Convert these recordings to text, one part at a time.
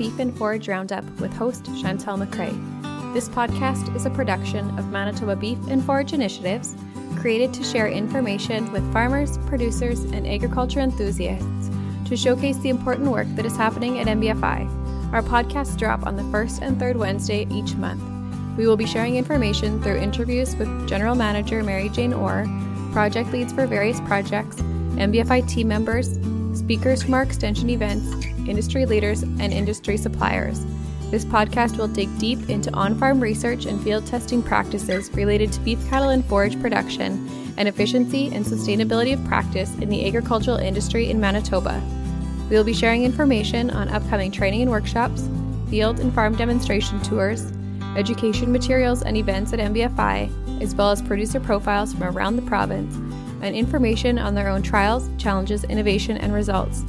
Beef and Forage Roundup with host Chantel McCrae. This podcast is a production of Manitoba Beef and Forage Initiatives, created to share information with farmers, producers, and agriculture enthusiasts to showcase the important work that is happening at MBFI. Our podcasts drop on the first and third Wednesday each month. We will be sharing information through interviews with General Manager Mary Jane Orr, project leads for various projects, MBFI team members, speakers from our extension events, industry leaders, and industry suppliers. This podcast will dig deep into on farm research and field testing practices related to beef cattle and forage production and efficiency and sustainability of practice in the agricultural industry in Manitoba. We will be sharing information on upcoming training and workshops, field and farm demonstration tours, education materials and events at MBFI, as well as producer profiles from around the province and information on their own trials, challenges, innovation, and results.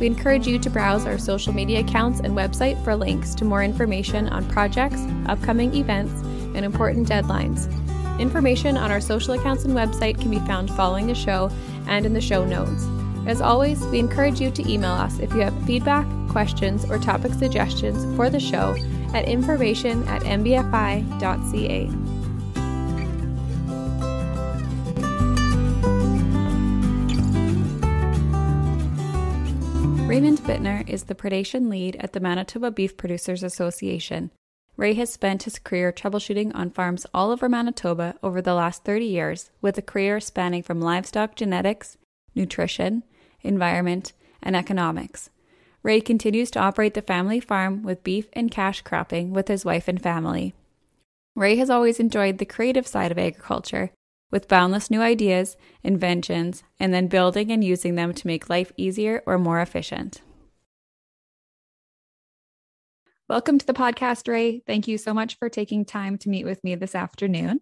We encourage you to browse our social media accounts and website for links to more information on projects, upcoming events, and important deadlines. Information on our social accounts and website can be found following the show and in the show notes. As always, we encourage you to email us if you have feedback, questions, or topic suggestions for the show at information at mbfi.ca. Raymond Bittner is the predation lead at the Manitoba Beef Producers Association. Ray has spent his career troubleshooting on farms all over Manitoba over the last 30 years, with a career spanning from livestock genetics, nutrition, environment, and economics. Ray continues to operate the family farm with beef and cash cropping with his wife and family. Ray has always enjoyed the creative side of agriculture with boundless new ideas, inventions, and then building and using them to make life easier or more efficient. Welcome to the podcast, Ray. Thank you so much for taking time to meet with me this afternoon.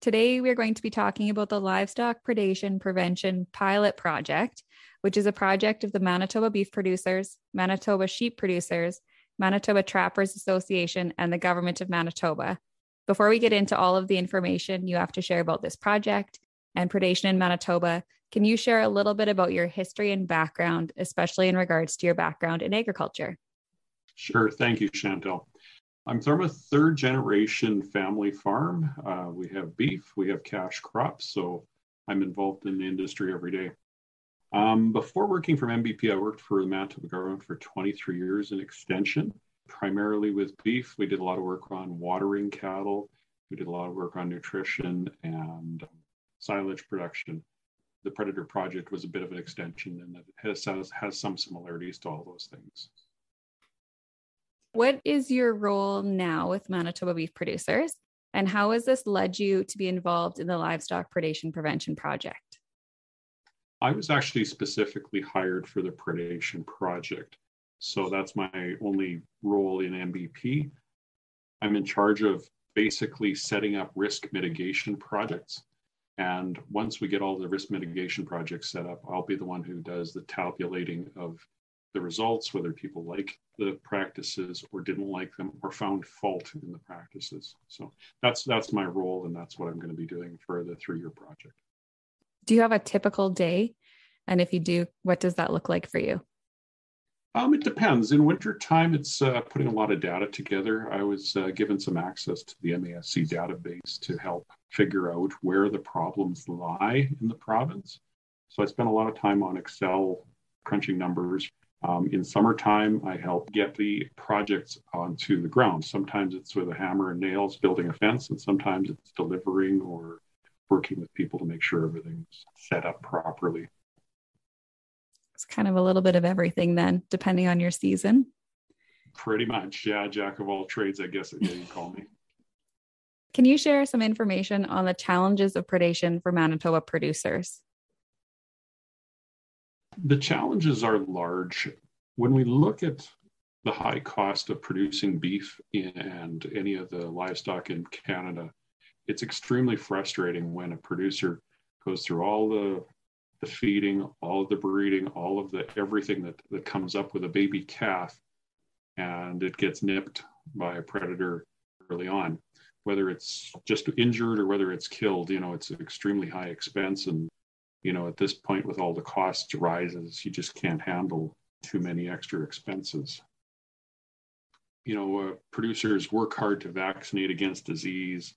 Today, we're going to be talking about the Livestock Predation Prevention Pilot Project, which is a project of the Manitoba Beef Producers, Manitoba Sheep Producers, Manitoba Trappers Association, and the Government of Manitoba before we get into all of the information you have to share about this project and predation in Manitoba, can you share a little bit about your history and background, especially in regards to your background in agriculture? Sure. Thank you, Chantel. I'm from a third generation family farm. Uh, we have beef, we have cash crops, so I'm involved in the industry every day. Um, before working for MBP, I worked for the Manitoba government for 23 years in extension primarily with beef. We did a lot of work on watering cattle. We did a lot of work on nutrition and silage production. The Predator project was a bit of an extension and it has, has, has some similarities to all those things. What is your role now with Manitoba Beef Producers? And how has this led you to be involved in the livestock predation prevention project? I was actually specifically hired for the predation project. So that's my only role in MBP. I'm in charge of basically setting up risk mitigation projects. And once we get all the risk mitigation projects set up, I'll be the one who does the tabulating of the results, whether people like the practices or didn't like them or found fault in the practices. So that's that's my role and that's what I'm going to be doing for the three-year project. Do you have a typical day? And if you do, what does that look like for you? Um, it depends. In winter time, it's uh, putting a lot of data together. I was uh, given some access to the MASC database to help figure out where the problems lie in the province. So I spent a lot of time on Excel crunching numbers. Um, in summertime, I help get the projects onto the ground. Sometimes it's with a hammer and nails building a fence, and sometimes it's delivering or working with people to make sure everything's set up properly it's kind of a little bit of everything then, depending on your season. Pretty much. Yeah. Jack of all trades, I guess yeah, you call me. Can you share some information on the challenges of predation for Manitoba producers? The challenges are large. When we look at the high cost of producing beef and any of the livestock in Canada, it's extremely frustrating when a producer goes through all the the feeding, all of the breeding, all of the everything that, that comes up with a baby calf, and it gets nipped by a predator early on. Whether it's just injured or whether it's killed, you know, it's an extremely high expense. And, you know, at this point, with all the costs rises, you just can't handle too many extra expenses. you know, uh, producers work hard to vaccinate against disease,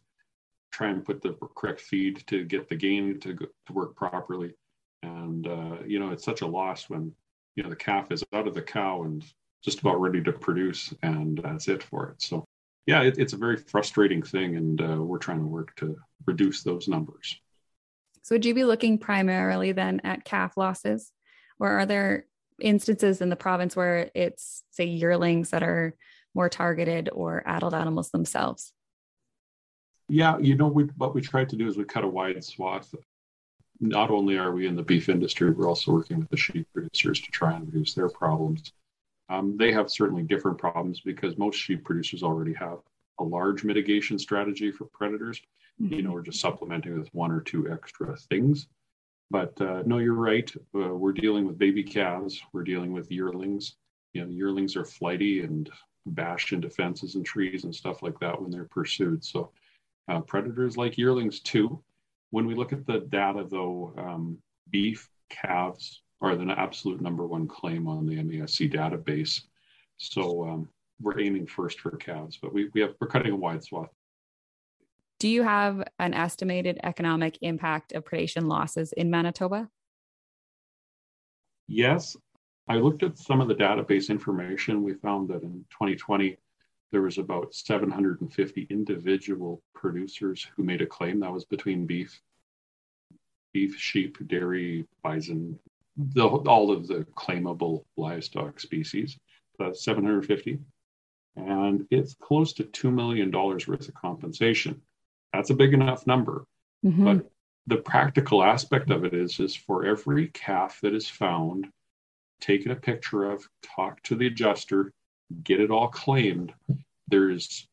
try and put the correct feed to get the gain to, to work properly. And, uh, you know, it's such a loss when, you know, the calf is out of the cow and just about ready to produce, and that's it for it. So, yeah, it, it's a very frustrating thing, and uh, we're trying to work to reduce those numbers. So, would you be looking primarily then at calf losses, or are there instances in the province where it's, say, yearlings that are more targeted or adult animals themselves? Yeah, you know, we, what we tried to do is we cut a wide swath. Not only are we in the beef industry, we're also working with the sheep producers to try and reduce their problems. Um, they have certainly different problems because most sheep producers already have a large mitigation strategy for predators. Mm-hmm. You know, we're just supplementing with one or two extra things. But uh, no, you're right. Uh, we're dealing with baby calves. We're dealing with yearlings. You know, yearlings are flighty and bash into fences and trees and stuff like that when they're pursued. So uh, predators like yearlings too. When we look at the data, though, um, beef calves are the absolute number one claim on the MASC database. So um, we're aiming first for calves, but we, we have we're cutting a wide swath. Do you have an estimated economic impact of predation losses in Manitoba? Yes, I looked at some of the database information. We found that in 2020, there was about 750 individual producers who made a claim that was between beef, beef, sheep, dairy, bison, the, all of the claimable livestock species. Uh, 750, and it's close to two million dollars worth of compensation. That's a big enough number, mm-hmm. but the practical aspect of it is is for every calf that is found taken a picture of, talk to the adjuster, get it all claimed. There's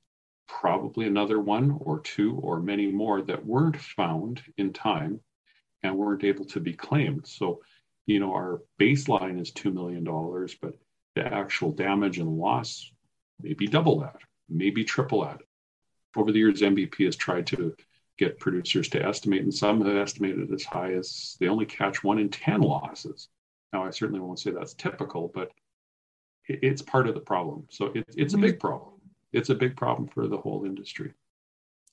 probably another one or two or many more that weren't found in time and weren't able to be claimed. So, you know, our baseline is $2 million, but the actual damage and loss may be double that, maybe triple that. Over the years, MBP has tried to get producers to estimate, and some have estimated as high as they only catch one in 10 losses. Now, I certainly won't say that's typical, but it's part of the problem. So it, it's mm-hmm. a big problem. It's a big problem for the whole industry.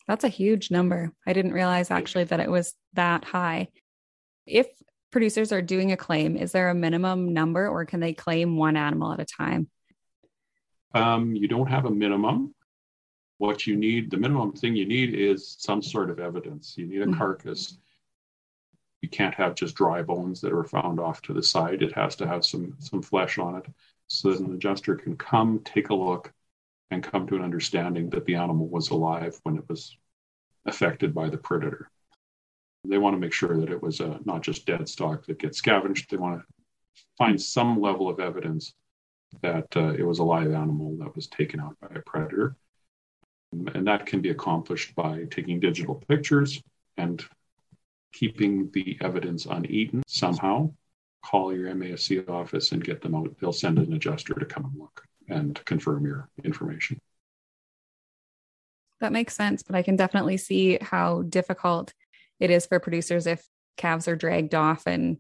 That's a huge number. I didn't realize actually that it was that high. If producers are doing a claim, is there a minimum number or can they claim one animal at a time? Um, you don't have a minimum. What you need, the minimum thing you need is some sort of evidence. You need a mm-hmm. carcass you can't have just dry bones that are found off to the side. It has to have some some flesh on it, so that an adjuster can come, take a look, and come to an understanding that the animal was alive when it was affected by the predator. They want to make sure that it was uh, not just dead stock that gets scavenged. They want to find some level of evidence that uh, it was a live animal that was taken out by a predator. And that can be accomplished by taking digital pictures and keeping the evidence uneaten somehow, call your MASC office and get them out. They'll send an adjuster to come and look and confirm your information. That makes sense, but I can definitely see how difficult it is for producers if calves are dragged off and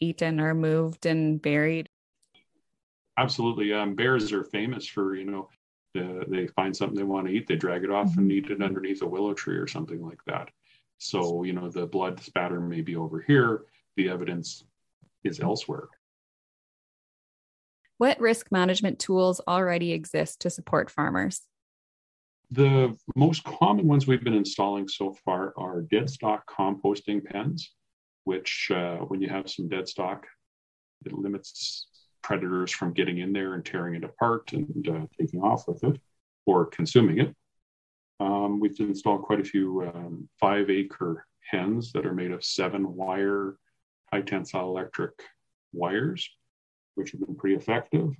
eaten or moved and buried. Absolutely. Um, bears are famous for, you know, the, they find something they want to eat, they drag it off mm-hmm. and eat it underneath a willow tree or something like that. So, you know, the blood spatter may be over here, the evidence is elsewhere. What risk management tools already exist to support farmers? The most common ones we've been installing so far are dead stock composting pens, which, uh, when you have some dead stock, it limits predators from getting in there and tearing it apart and uh, taking off with it or consuming it. Um, we've installed quite a few um, five acre hens that are made of seven wire high tensile electric wires, which have been pretty effective.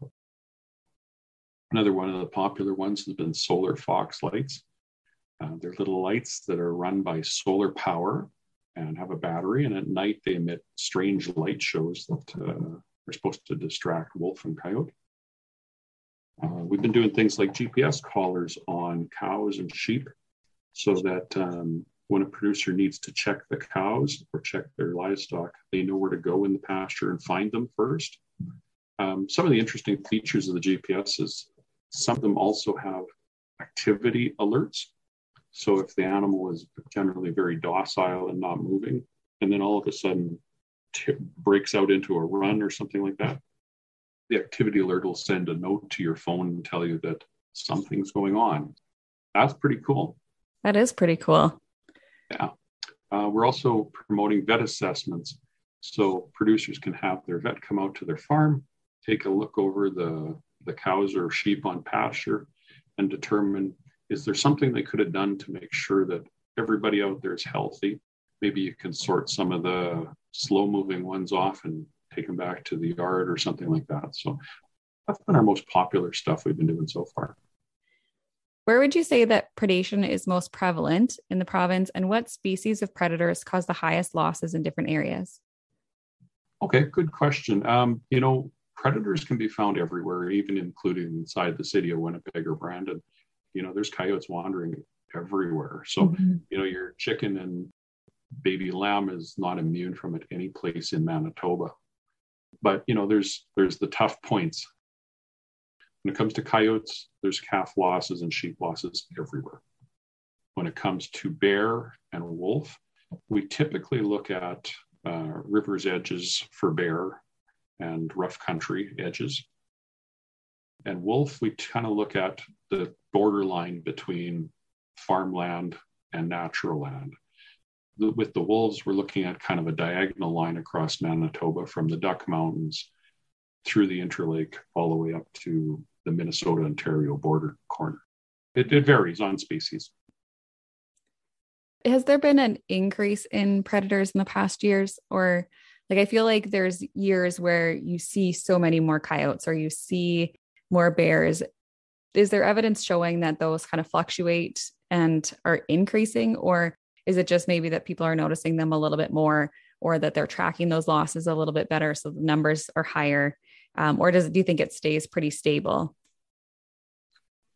Another one of the popular ones has been solar fox lights. Uh, they're little lights that are run by solar power and have a battery, and at night they emit strange light shows that uh, are supposed to distract wolf and coyote. Uh, we've been doing things like GPS collars on cows and sheep so that um, when a producer needs to check the cows or check their livestock, they know where to go in the pasture and find them first. Um, some of the interesting features of the GPS is Some of them also have activity alerts. So if the animal is generally very docile and not moving, and then all of a sudden t- breaks out into a run or something like that, the activity alert will send a note to your phone and tell you that something's going on. That's pretty cool. That is pretty cool. Yeah. Uh, we're also promoting vet assessments. So producers can have their vet come out to their farm, take a look over the, the cows or sheep on pasture, and determine is there something they could have done to make sure that everybody out there is healthy? Maybe you can sort some of the slow moving ones off and take them back to the yard or something like that. So that's been our most popular stuff we've been doing so far. Where would you say that predation is most prevalent in the province, and what species of predators cause the highest losses in different areas? Okay, good question. Um, you know, predators can be found everywhere, even including inside the city of Winnipeg or Brandon. You know, there's coyotes wandering everywhere. So, mm-hmm. you know, your chicken and baby lamb is not immune from it any place in Manitoba. But you know, there's there's the tough points. When it comes to coyotes, there's calf losses and sheep losses everywhere. When it comes to bear and wolf, we typically look at uh, rivers edges for bear and rough country edges. And wolf, we kind of look at the borderline between farmland and natural land. With the wolves, we're looking at kind of a diagonal line across Manitoba from the Duck Mountains through the Interlake all the way up to the Minnesota Ontario border corner. It, it varies on species. Has there been an increase in predators in the past years? Or like I feel like there's years where you see so many more coyotes or you see more bears. Is there evidence showing that those kind of fluctuate and are increasing? Or is it just maybe that people are noticing them a little bit more or that they're tracking those losses a little bit better so the numbers are higher? Um, or does do you think it stays pretty stable?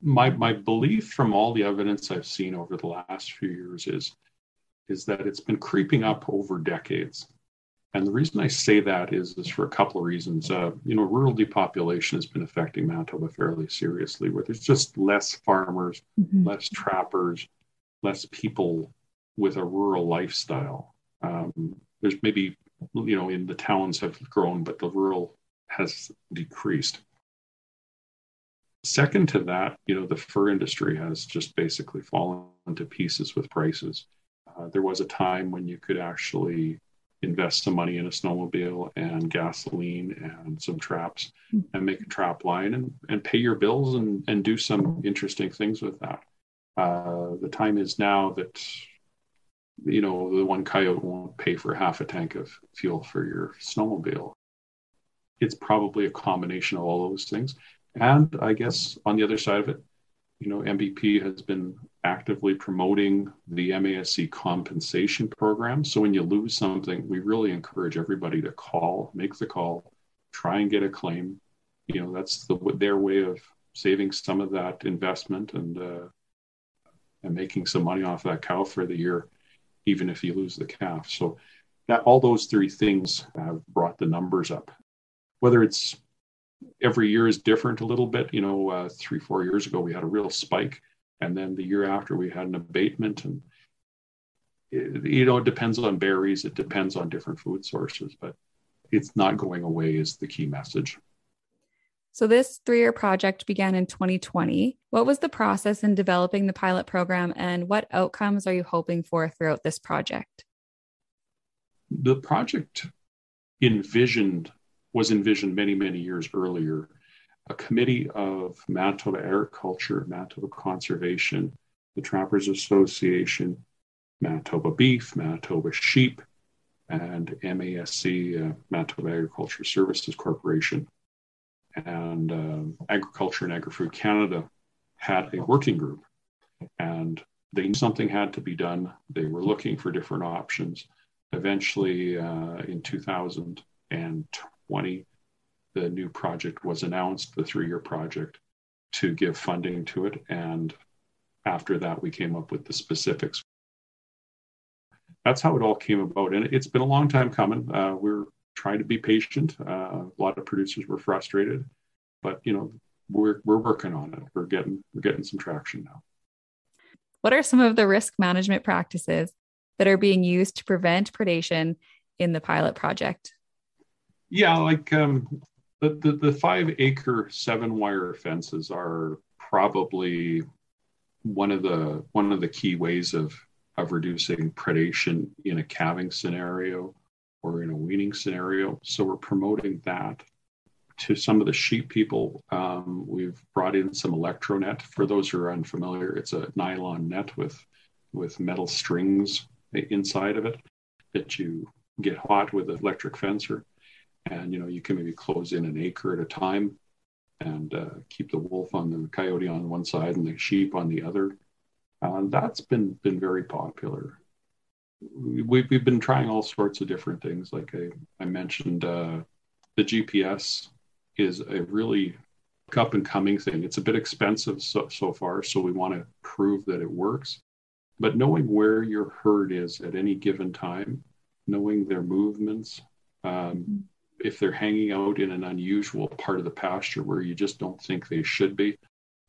My my belief from all the evidence I've seen over the last few years is is that it's been creeping up over decades. And the reason I say that is, is for a couple of reasons. Uh, you know, rural depopulation has been affecting Manitoba fairly seriously, where there's just less farmers, mm-hmm. less trappers, less people with a rural lifestyle. Um, there's maybe, you know, in the towns have grown, but the rural has decreased. Second to that, you know, the fur industry has just basically fallen to pieces with prices. Uh, there was a time when you could actually invest some money in a snowmobile and gasoline and some traps and make a trap line and, and pay your bills and, and do some interesting things with that. Uh, the time is now that, you know, the one coyote won't pay for half a tank of fuel for your snowmobile. It's probably a combination of all those things. And I guess on the other side of it, you know, MBP has been actively promoting the MASC compensation program. So when you lose something, we really encourage everybody to call, make the call, try and get a claim. You know, that's the, their way of saving some of that investment and uh, and making some money off that cow for the year, even if you lose the calf. So that all those three things have brought the numbers up. Whether it's every year is different a little bit. You know, uh, three, four years ago, we had a real spike. And then the year after, we had an abatement. And, it, you know, it depends on berries, it depends on different food sources, but it's not going away, is the key message. So, this three year project began in 2020. What was the process in developing the pilot program, and what outcomes are you hoping for throughout this project? The project envisioned was envisioned many, many years earlier. A committee of Manitoba Agriculture, Manitoba Conservation, the Trappers Association, Manitoba Beef, Manitoba Sheep, and MASC, uh, Manitoba Agriculture Services Corporation, and uh, Agriculture and Agri-Food Canada had a working group. And they knew something had to be done. They were looking for different options. Eventually, uh, in 2000, and 20, the new project was announced, the three year project, to give funding to it. And after that, we came up with the specifics. That's how it all came about. And it's been a long time coming. Uh, we're trying to be patient. Uh, a lot of producers were frustrated, but you know, we're we're working on it. We're getting we're getting some traction now. What are some of the risk management practices that are being used to prevent predation in the pilot project? Yeah, like um, the, the, the five acre seven wire fences are probably one of the one of the key ways of of reducing predation in a calving scenario or in a weaning scenario. So we're promoting that to some of the sheep people. Um, we've brought in some electronet. For those who are unfamiliar, it's a nylon net with with metal strings inside of it that you get hot with an electric fencer, and you know you can maybe close in an acre at a time and uh, keep the wolf on the coyote on one side and the sheep on the other. Uh, that's been been very popular. We've, we've been trying all sorts of different things. Like I, I mentioned, uh, the GPS is a really up and coming thing. It's a bit expensive so, so far, so we want to prove that it works. But knowing where your herd is at any given time, knowing their movements, um, if they're hanging out in an unusual part of the pasture where you just don't think they should be,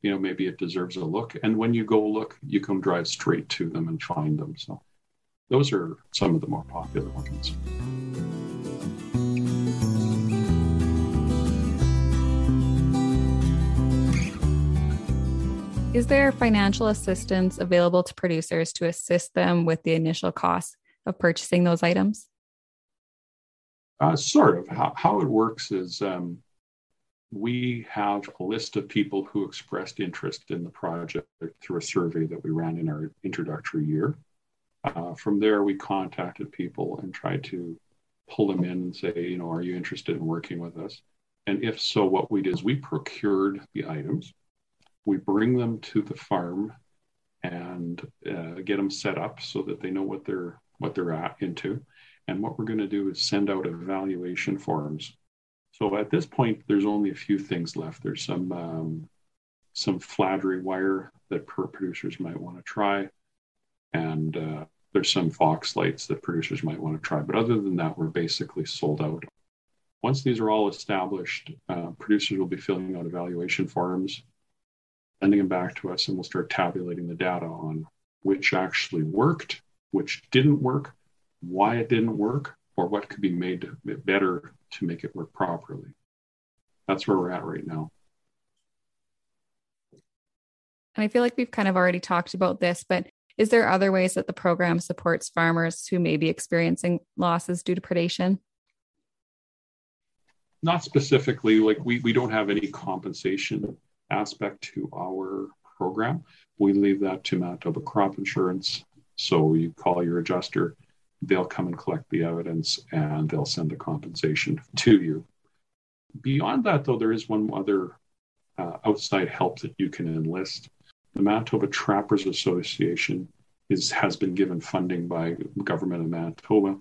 you know, maybe it deserves a look. And when you go look, you can drive straight to them and find them. So those are some of the more popular ones. Is there financial assistance available to producers to assist them with the initial costs of purchasing those items? Uh, sort of. How, how it works is um, we have a list of people who expressed interest in the project through a survey that we ran in our introductory year. Uh, from there, we contacted people and tried to pull them in and say, you know, are you interested in working with us? And if so, what we did is we procured the items, we bring them to the farm and uh, get them set up so that they know what they're what they're at into and what we're going to do is send out evaluation forms. So at this point, there's only a few things left. There's some um, some Fladry wire that per producers might want to try, and uh, there's some Fox lights that producers might want to try. But other than that, we're basically sold out. Once these are all established, uh, producers will be filling out evaluation forms, sending them back to us, and we'll start tabulating the data on which actually worked, which didn't work, why it didn't work or what could be made better to make it work properly. That's where we're at right now. And I feel like we've kind of already talked about this, but is there other ways that the program supports farmers who may be experiencing losses due to predation? Not specifically, like we, we don't have any compensation aspect to our program. We leave that to Manitoba Crop Insurance. So you call your adjuster they'll come and collect the evidence and they'll send the compensation to you. Beyond that, though, there is one other uh, outside help that you can enlist. The Manitoba Trappers Association is, has been given funding by government of Manitoba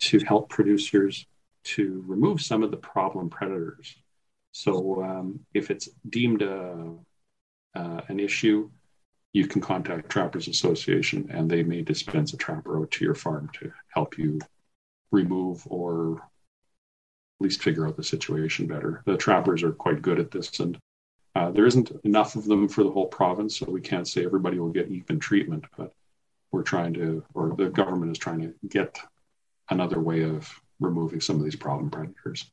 to help producers to remove some of the problem predators. So um, if it's deemed a, uh, an issue, you can contact Trappers Association and they may dispense a trapper out to your farm to help you remove or at least figure out the situation better. The trappers are quite good at this and uh, there isn't enough of them for the whole province, so we can't say everybody will get even treatment, but we're trying to, or the government is trying to get another way of removing some of these problem predators.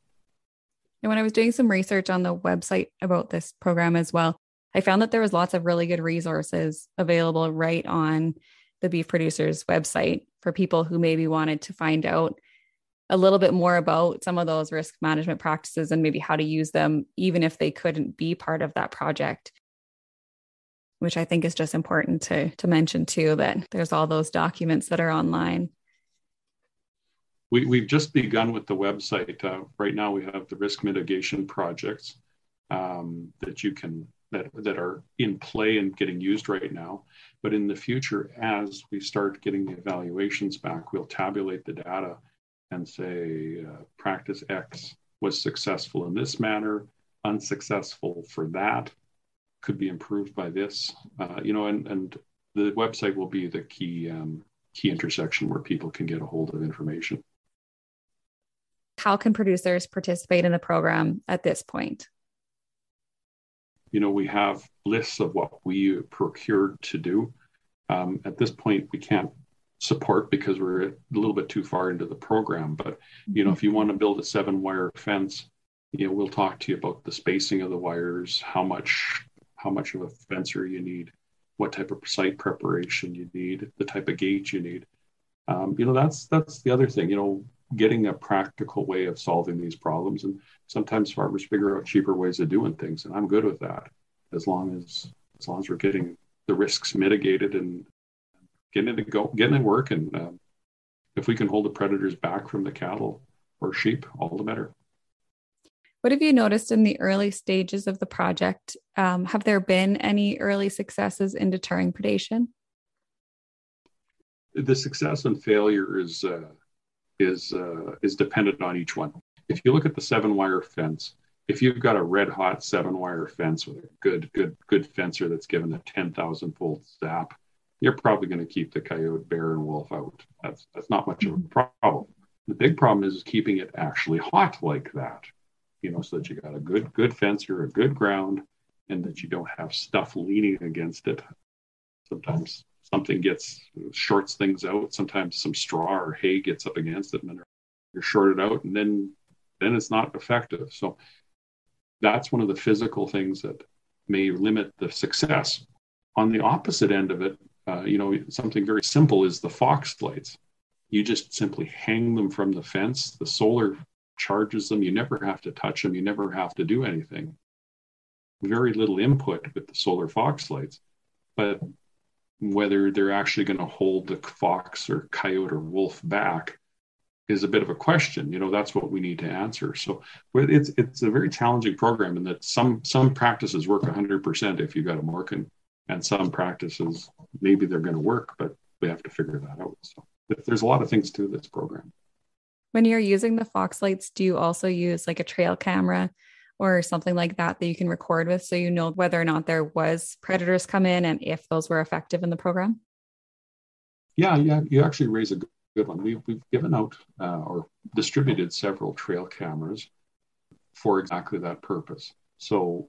And when I was doing some research on the website about this program as well, I found that there was lots of really good resources available right on the beef producers website for people who maybe wanted to find out a little bit more about some of those risk management practices and maybe how to use them even if they couldn't be part of that project which i think is just important to to mention too that there's all those documents that are online. We, we've just begun with the website. Uh, right now we have the risk mitigation projects um, that you can that, that are in play and getting used right now. But in the future, as we start getting the evaluations back, we'll tabulate the data and say uh, practice X was successful in this manner, unsuccessful for that, could be improved by this. Uh, you know, and, and the website will be the key um, key intersection where people can get a hold of information. How can producers participate in the program at this point? You know, we have lists of what we procured to do. Um, at this point, we can't support because we're a little bit too far into the program. But you know, if you want to build a seven wire fence, you know, we'll talk to you about the spacing of the wires, how much how much of a fencer you need, what type of site preparation you need, the type of gate you need. Um, you know, that's that's the other thing. You know, getting a practical way of solving these problems, and sometimes farmers figure out cheaper ways of doing things, and I'm good with that, as long as as long as we're getting the risks mitigated and getting it to go, getting it working. Um, if we can hold the predators back from the cattle or sheep, all the better. What have you noticed in the early stages of the project? Um, have there been any early successes in deterring predation? The success and failure is uh, is uh, is dependent on each one. If you look at the seven wire fence, if you've got a red hot seven wire fence with a good good good fencer that's given a ten thousand volt zap, you're probably going to keep the coyote, bear, and wolf out. That's that's not much of a problem. The big problem is keeping it actually hot like that, you know, so that you got a good good fencer, a good ground, and that you don't have stuff leaning against it. Sometimes something gets shorts things out. Sometimes some straw or hay gets up against it, and then you're shorted out, and then then it's not effective. So that's one of the physical things that may limit the success. On the opposite end of it, uh, you know, something very simple is the fox lights. You just simply hang them from the fence. The solar charges them. You never have to touch them. You never have to do anything. Very little input with the solar fox lights. But whether they're actually going to hold the fox or coyote or wolf back is a bit of a question. You know, that's what we need to answer. So it's it's a very challenging program in that some some practices work 100% if you got them working and some practices maybe they're going to work but we have to figure that out so there's a lot of things to this program when you're using the fox lights do you also use like a trail camera or something like that that you can record with so you know whether or not there was predators come in and if those were effective in the program? Yeah yeah you actually raise a good one. We've, we've given out uh, or distributed several trail cameras for exactly that purpose. So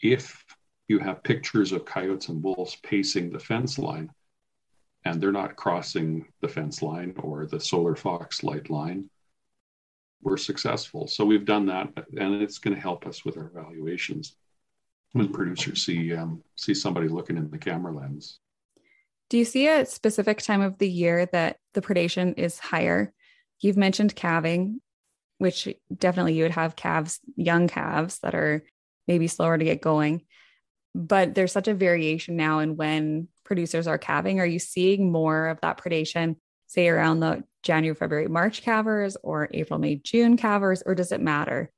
if you have pictures of coyotes and wolves pacing the fence line, and they're not crossing the fence line or the solar fox light line, we're successful. So we've done that, and it's going to help us with our evaluations when producers see um, see somebody looking in the camera lens. Do you see a specific time of the year that the predation is higher? You've mentioned calving, which definitely you would have calves, young calves that are maybe slower to get going but there's such a variation now in when producers are calving. Are you seeing more of that predation, say around the January, February, March calvers or April, May, June calvers, or does it matter?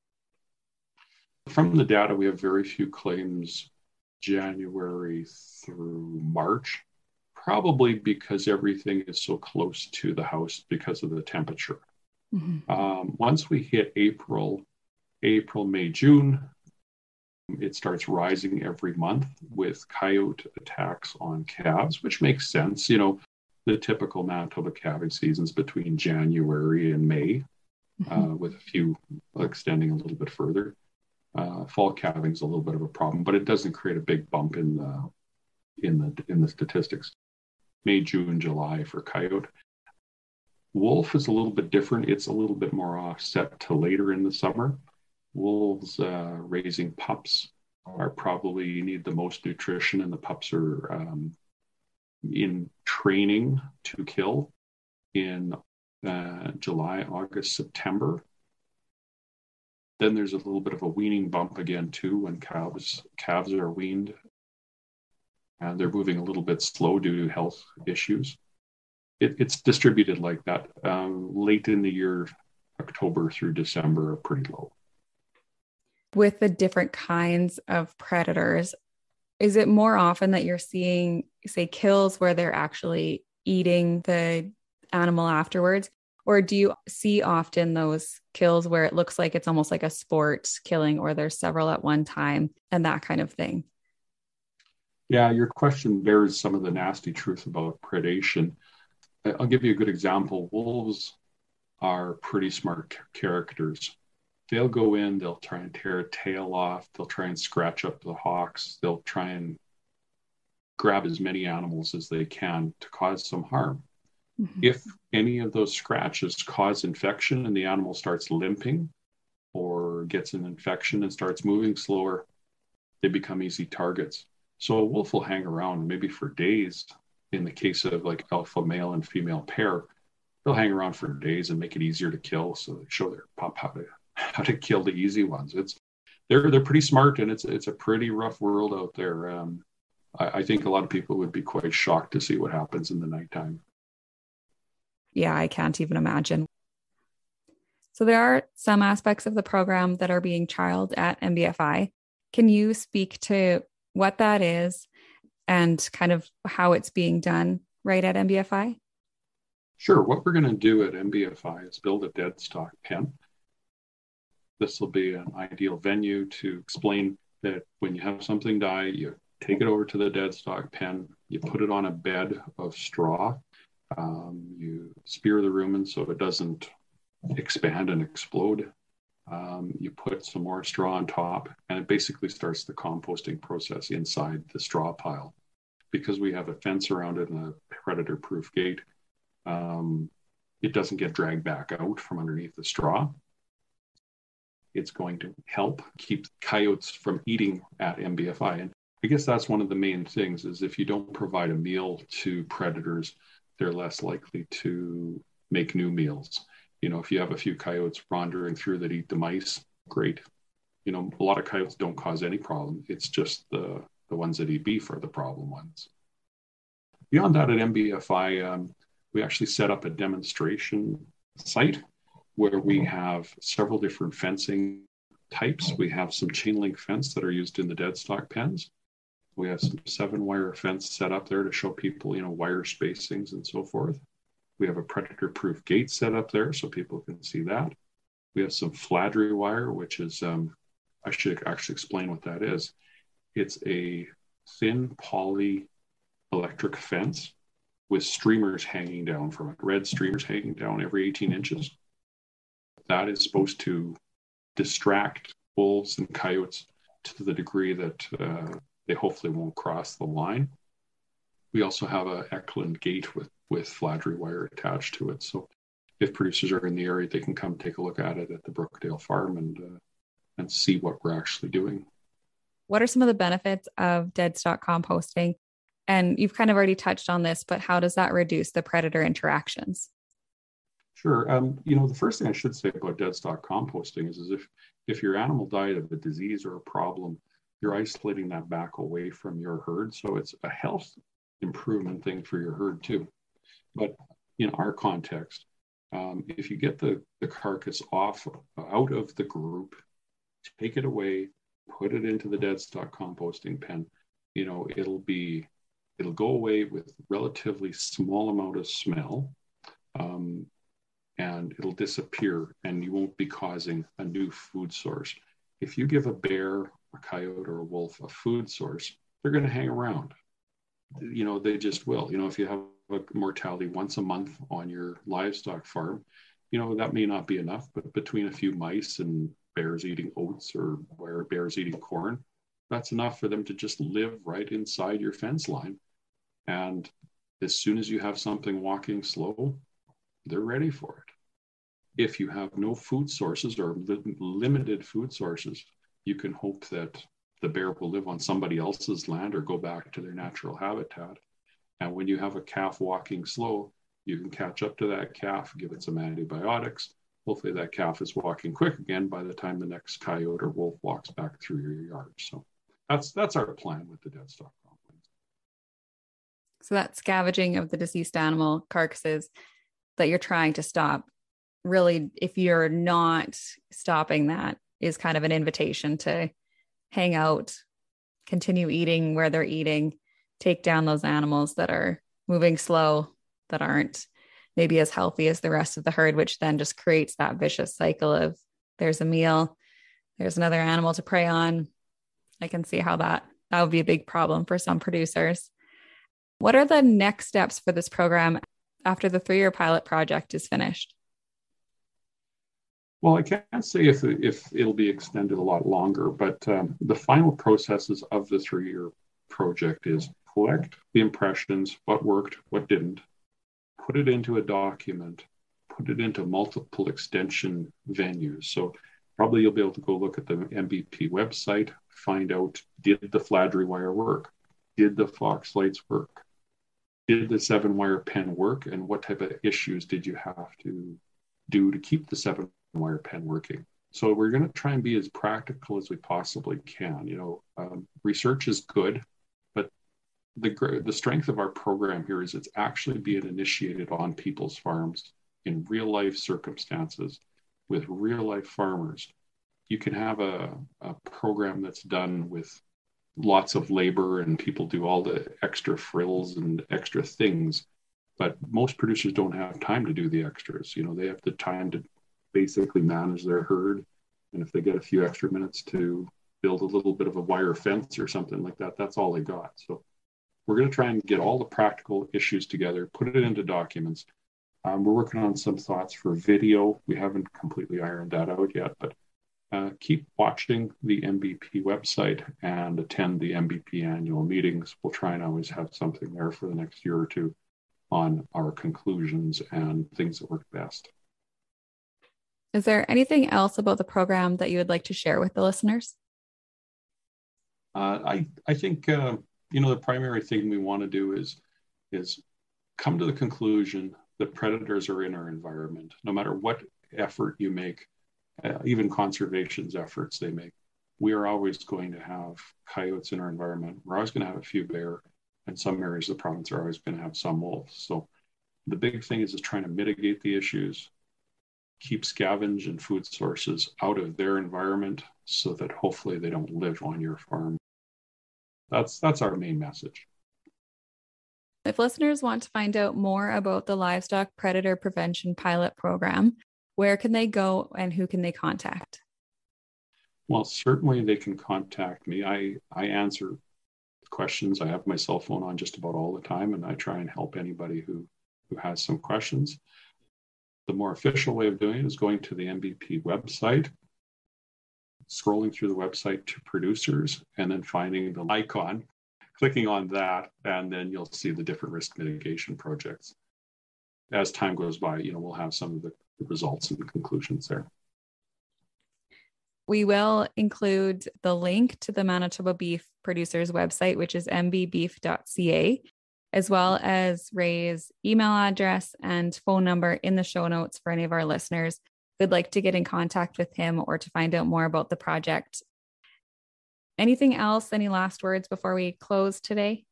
From the data, we have very few claims January through March, probably because everything is so close to the house because of the temperature. Mm-hmm. Um, once we hit April, April, May, June, it starts rising every month with coyote attacks on calves, which makes sense. You know, the typical Manitoba calving seasons between January and May, mm-hmm. uh, with a few extending a little bit further. Uh, fall calving is a little bit of a problem, but it doesn't create a big bump in the in the in the statistics. May, June, July for coyote. Wolf is a little bit different. It's a little bit more offset to later in the summer wolves uh, raising pups are probably need the most nutrition, and the pups are um, in training to kill in uh, July, August, September. Then there's a little bit of a weaning bump again too when calves calves are weaned, and they're moving a little bit slow due to health issues. It, it's distributed like that. Um, late in the year, October through December are pretty low with the different kinds of predators, is it more often that you're seeing, say, kills where they're actually eating the animal afterwards? Or do you see often those kills where it looks like it's almost like a sport killing, or there's several at one time and that kind of thing? Yeah, your question bears some of the nasty truth about predation. I'll give you a good example. Wolves are pretty smart characters they'll go in, they'll try and tear a tail off, they'll try and scratch up the hocks, they'll try and grab as many animals as they can to cause some harm. Mm-hmm. If any of those scratches cause infection and the animal starts limping or gets an infection and starts moving slower, they become easy targets. So a wolf will hang around maybe for days. In the case of like alpha male and female pair, they'll hang around for days and make it easier to kill. So they show their pup how to how to kill the easy ones. It's they're they're pretty smart and it's it's a pretty rough world out there. Um, I, I think a lot of people would be quite shocked to see what happens in the nighttime. Yeah, I can't even imagine. So there are some aspects of the program that are being trialed at MBFI. Can you speak to what that is and kind of how it's being done right at MBFI? Sure. What we're going to do at MBFI is build a dead stock pen. This will be an ideal venue to explain that when you have something die, you take it over to the dead stock pen, you put it on a bed of straw, um, you spear the rumen so it doesn't expand and explode. Um, you put some more straw on top, and it basically starts the composting process inside the straw pile. Because we have a fence around it and a predator proof gate, um, it doesn't get dragged back out from underneath the straw. It's going to help keep coyotes from eating at MBFI. And I guess that's one of the main things is if you don't provide a meal to predators, they're less likely to make new meals. You know, if you have a few coyotes wandering through that eat the mice, great. You know, a lot of coyotes don't cause any problem. It's just the the ones that eat beef are the problem ones. Beyond that, at MBFI, um, we actually set up a demonstration site where we have several different fencing types. We have some chain link fence that are used in the dead stock pens. We have some seven wire fence set up there to show people, you know, wire spacings and so forth. We have a predator proof gate set up there so people can see that. We have some Fladry wire, which is, um, I should actually explain what that is. It's a thin poly electric fence with streamers hanging down from it, red streamers hanging down every 18 inches. That is supposed to distract wolves and coyotes to the degree that uh, they hopefully won't cross the line. We also have a Eklund gate with with Fladry wire attached to it. So if producers are in the area, they can come take a look at it at the Brookdale farm and uh, and see what we're actually doing. What are some of the benefits of dead stock composting? And you've kind of already touched on this, but how does that reduce the predator interactions? Sure. Um, you know, the first thing I should say about dead stock composting is, is if if your animal died of a disease or a problem, you're isolating that back away from your herd. So it's a health improvement thing for your herd too. But in our context, um, if you get the, the carcass off out of the group, take it away, put it into the dead stock composting pen, you know, it'll be it'll go away with relatively small amount of smell. Um, and it'll disappear and you won't be causing a new food source. If you give a bear, a coyote, or a wolf a food source, they're going to hang around. You know, they just will. You know, if you have a mortality once a month on your livestock farm, you know, that may not be enough, but between a few mice and bears eating oats or where bears eating corn, that's enough for them to just live right inside your fence line. And as soon as you have something walking slow, they're ready for it. If you have no food sources or li- limited food sources, you can hope that the bear will live on somebody else's land or go back to their natural habitat. And when you have a calf walking slow, you can catch up to that calf, give it some antibiotics. Hopefully, that calf is walking quick again by the time the next coyote or wolf walks back through your yard. So that's that's our plan with the dead stock So that scavenging of the deceased animal carcasses that you're trying to stop, really, if you're not stopping that, is kind of an invitation to hang out, continue eating where they're eating, take down those animals that are moving slow, that aren't maybe as healthy as the rest of the herd, which then just creates that vicious cycle of there's a meal, there's another animal to prey on. I can see how that that would be a big problem for some producers. What are the next steps for this program after the three year pilot project is finished? Well, I can't say if if it'll be extended a lot longer, but um, the final processes of the three-year project is collect the impressions, what worked, what didn't, put it into a document, put it into multiple extension venues. So probably you'll be able to go look at the MBP website, find out did the Fladry wire work? Did the Fox lights work? Did the seven wire pen work? And what type of issues did you have to do to keep the seven wire pen working? So we're going to try and be as practical as we possibly can. You know, um, research is good, but the the strength of our program here is it's actually being initiated on people's farms in real life circumstances with real life farmers. You can have a, a program that's done with lots of labor and people do all the extra frills and extra things. But most producers don't have time to do the extras. You know, they have the time to basically manage their herd. And if they get a few extra minutes to build a little bit of a wire fence or something like that, that's all they got. So we're going to try and get all the practical issues together, put it into documents, um, we're working on some thoughts for video. We haven't completely ironed that out yet, but uh, keep watching the MBP website and attend the MBP annual meetings. We'll try and always have something there for the next year or two on our conclusions and things that work best. Is there anything else about the program that you would like to share with the listeners? Uh, I I think uh, you know the primary thing we want to do is is come to the conclusion that predators are in our environment. No matter what effort you make, uh, even conservation's efforts they make, we are always going to have coyotes in our environment. We're always going to have a few bear, and some areas of the province are always going to have some wolves. So the big thing is is trying to mitigate the issues, keep scavenge and food sources out of their environment, so that hopefully they don't live on your farm. That's that's our main message. If listeners want to find out more about the Livestock Predator Prevention Pilot Program, where can they go and who can they contact? Well, certainly they can contact me. I, I answer questions. I have my cell phone on just about all the time, and I try and help anybody who, who has some questions. The more official way of doing it is going to the MBP website, scrolling through the website to producers, and then finding the icon clicking on that, and then you'll see the different risk mitigation projects. As time goes by, you know, we'll have some of the results and conclusions there. We will include the link to the Manitoba Beef Producers website, which is mbbeef.ca, as well as Ray's email address and phone number in the show notes for any of our listeners who'd like to get in contact with him or to find out more about the project Anything else? Any last words before we close today?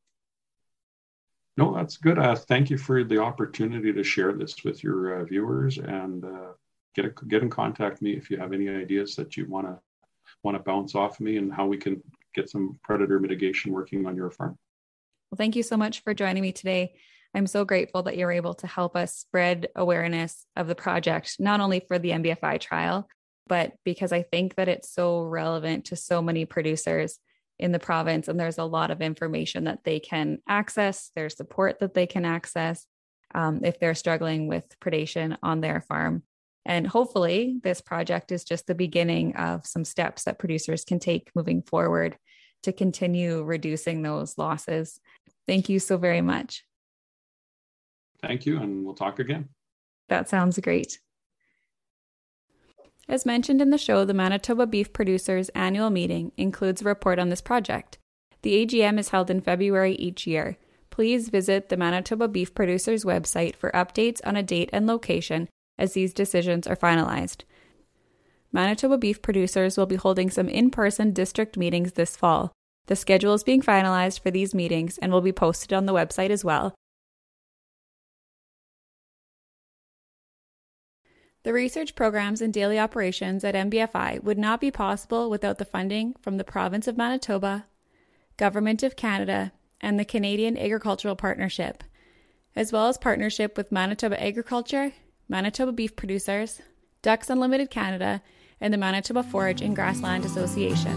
No, that's good. Uh, thank you for the opportunity to share this with your uh, viewers and uh, get a, get in contact me if you have any ideas that you want to want to bounce off me and how we can get some predator mitigation working on your farm. Well, thank you so much for joining me today. I'm so grateful that you're able to help us spread awareness of the project, not only for the MBFI trial, but because I think that it's so relevant to so many producers in the province and there's a lot of information that they can access, there's support that they can access um, if they're struggling with predation on their farm. And hopefully, this project is just the beginning of some steps that producers can take moving forward to continue reducing those losses. Thank you so very much. Thank you, and we'll talk again. That sounds great. As mentioned in the show, the Manitoba Beef Producers annual meeting includes a report on this project. The AGM is held in February each year. Please visit the Manitoba Beef Producers website for updates on a date and location as these decisions are finalized. Manitoba Beef Producers will be holding some in person district meetings this fall. The schedule is being finalized for these meetings and will be posted on the website as well, The research programs and daily operations at MBFI would not be possible without the funding from the Province of Manitoba, Government of Canada, and the Canadian Agricultural Partnership, as well as partnership with Manitoba Agriculture, Manitoba Beef Producers, Ducks Unlimited Canada, and the Manitoba Forage and Grassland Association.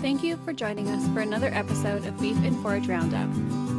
Thank you for joining us for another episode of Beef and Forage Roundup.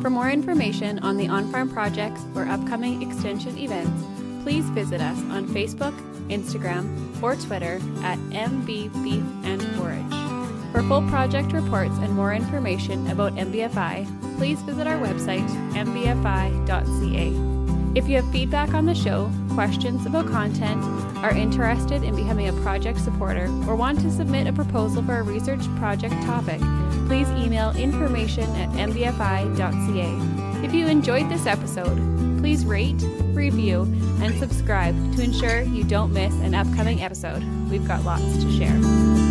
For more information on the on farm projects or upcoming extension events, please visit us on Facebook, Instagram, or Twitter at MB Beef and Forage. For full project reports and more information about MBFI, please visit our website, mbfi.ca. If you have feedback on the show, questions about content, are interested in becoming a project supporter, or want to submit a proposal for a research project topic, please email information at mbfi.ca. If you enjoyed this episode, please rate, review, and subscribe to ensure you don't miss an upcoming episode. We've got lots to share.